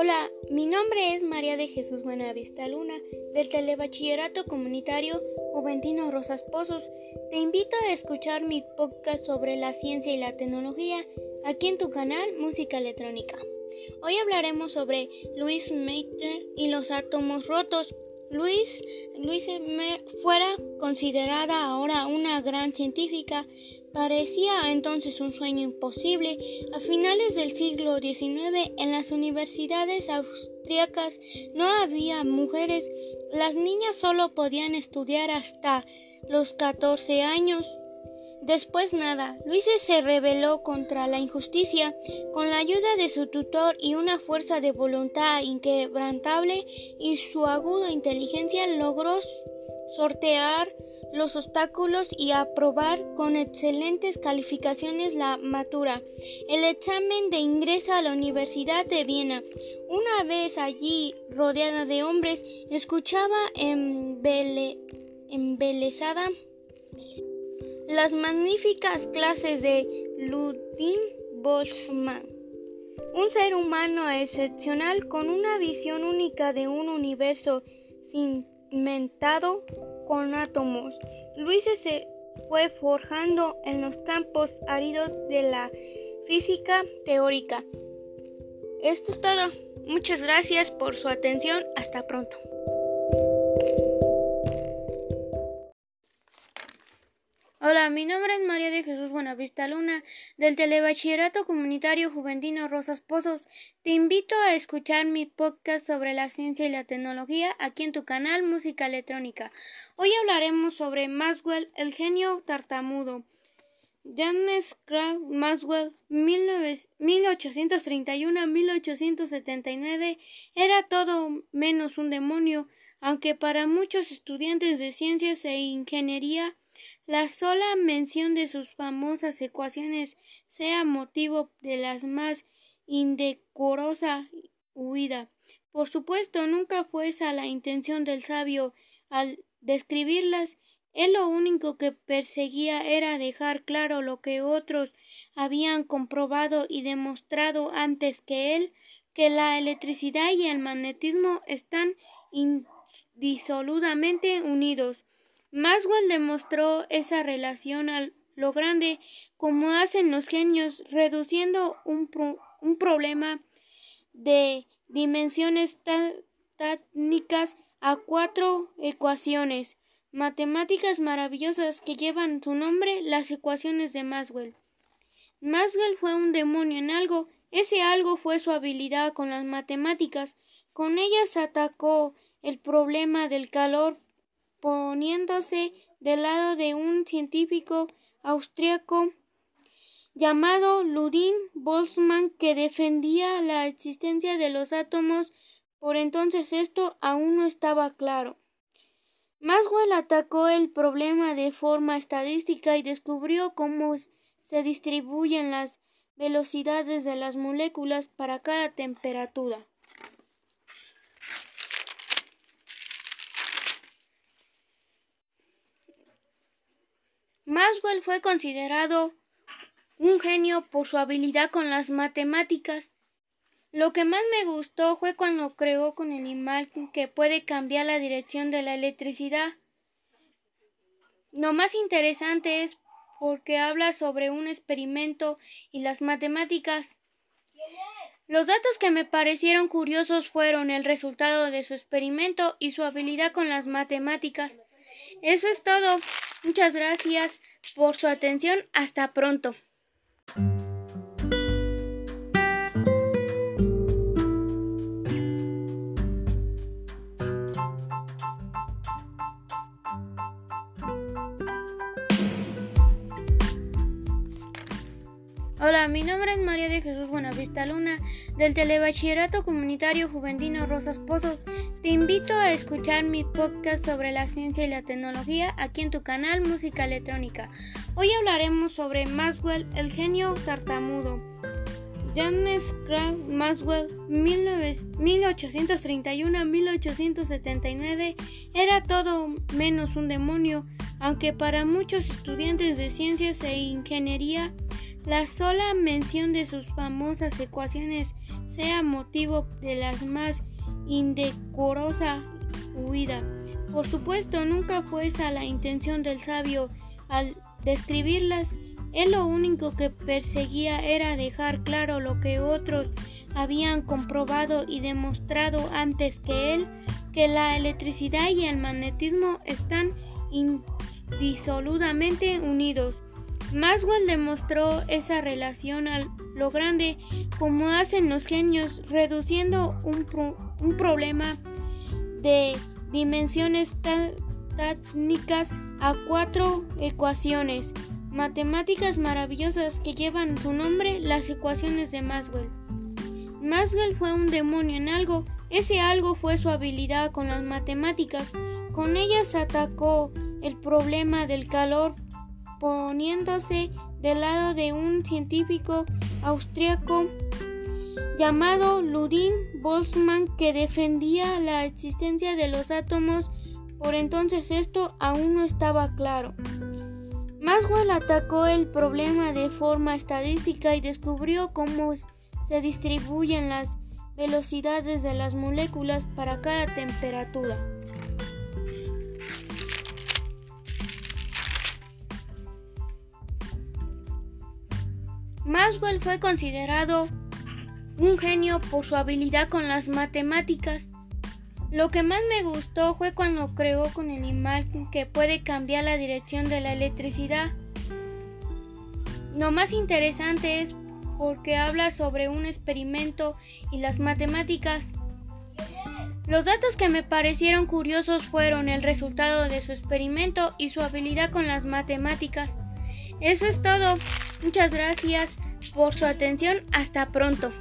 Hola, mi nombre es María de Jesús Buenavista Luna, del Telebachillerato Comunitario Juventino Rosas Pozos. Te invito a escuchar mi podcast sobre la ciencia y la tecnología aquí en tu canal Música Electrónica. Hoy hablaremos sobre Luis Meitner y los átomos rotos. Luis, Luis fuera considerada ahora una gran científica, parecía entonces un sueño imposible. A finales del siglo XIX en las universidades austriacas no había mujeres, las niñas solo podían estudiar hasta los 14 años. Después nada, Luis se rebeló contra la injusticia con la ayuda de su tutor y una fuerza de voluntad inquebrantable y su aguda inteligencia logró sortear los obstáculos y aprobar con excelentes calificaciones la matura, el examen de ingreso a la Universidad de Viena. Una vez allí, rodeada de hombres, escuchaba embelesada las magníficas clases de Ludwig Boltzmann, un ser humano excepcional con una visión única de un universo con átomos. Luis se fue forjando en los campos áridos de la física teórica. Esto es todo. Muchas gracias por su atención. Hasta pronto. Hola, mi nombre es María de Jesús Buenavista Luna, del Telebachillerato Comunitario Juventino Rosas Pozos. Te invito a escuchar mi podcast sobre la ciencia y la tecnología aquí en tu canal Música Electrónica. Hoy hablaremos sobre Maxwell, el genio tartamudo. James Clerk Maxwell, 1831-1879, era todo menos un demonio, aunque para muchos estudiantes de ciencias e ingeniería la sola mención de sus famosas ecuaciones sea motivo de la más indecorosa huida. Por supuesto, nunca fue esa la intención del sabio al describirlas. Él lo único que perseguía era dejar claro lo que otros habían comprobado y demostrado antes que él, que la electricidad y el magnetismo están indisoludamente unidos. Maxwell demostró esa relación a lo grande como hacen los genios, reduciendo un, un problema de dimensiones técnicas a cuatro ecuaciones matemáticas maravillosas que llevan su nombre las ecuaciones de Maxwell. Maxwell fue un demonio en algo, ese algo fue su habilidad con las matemáticas. Con ellas atacó el problema del calor poniéndose del lado de un científico austriaco llamado Ludwig Boltzmann que defendía la existencia de los átomos. Por entonces esto aún no estaba claro. Maxwell atacó el problema de forma estadística y descubrió cómo se distribuyen las velocidades de las moléculas para cada temperatura. Maxwell fue considerado un genio por su habilidad con las matemáticas. Lo que más me gustó fue cuando creó con el imán que puede cambiar la dirección de la electricidad. Lo más interesante es porque habla sobre un experimento y las matemáticas. Los datos que me parecieron curiosos fueron el resultado de su experimento y su habilidad con las matemáticas. Eso es todo. Muchas gracias por su atención. Hasta pronto. Hola, mi nombre es María de Jesús Buenavista Luna, del Telebachillerato Comunitario Juventino Rosas Pozos. Te invito a escuchar mi podcast sobre la ciencia y la tecnología aquí en tu canal Música Electrónica. Hoy hablaremos sobre Maxwell, el genio tartamudo. James Clerk Maxwell, 1831-1879, era todo menos un demonio, aunque para muchos estudiantes de ciencias e ingeniería la sola mención de sus famosas ecuaciones sea motivo de las más indecorosa huida. Por supuesto, nunca fue esa la intención del sabio al describirlas. Él lo único que perseguía era dejar claro lo que otros habían comprobado y demostrado antes que él, que la electricidad y el magnetismo están indisoludamente unidos. Maxwell demostró esa relación a lo grande como hacen los genios, reduciendo un, un problema de dimensiones técnicas a cuatro ecuaciones matemáticas maravillosas que llevan su nombre, las ecuaciones de Maxwell. Maxwell fue un demonio en algo, ese algo fue su habilidad con las matemáticas. Con ellas atacó el problema del calor poniéndose del lado de un científico austriaco llamado Ludwig Boltzmann que defendía la existencia de los átomos. Por entonces esto aún no estaba claro. Maxwell atacó el problema de forma estadística y descubrió cómo se distribuyen las velocidades de las moléculas para cada temperatura. Maxwell fue considerado un genio por su habilidad con las matemáticas. Lo que más me gustó fue cuando creó con el imán que puede cambiar la dirección de la electricidad. Lo más interesante es porque habla sobre un experimento y las matemáticas. Los datos que me parecieron curiosos fueron el resultado de su experimento y su habilidad con las matemáticas. Eso es todo. Muchas gracias por su atención. Hasta pronto.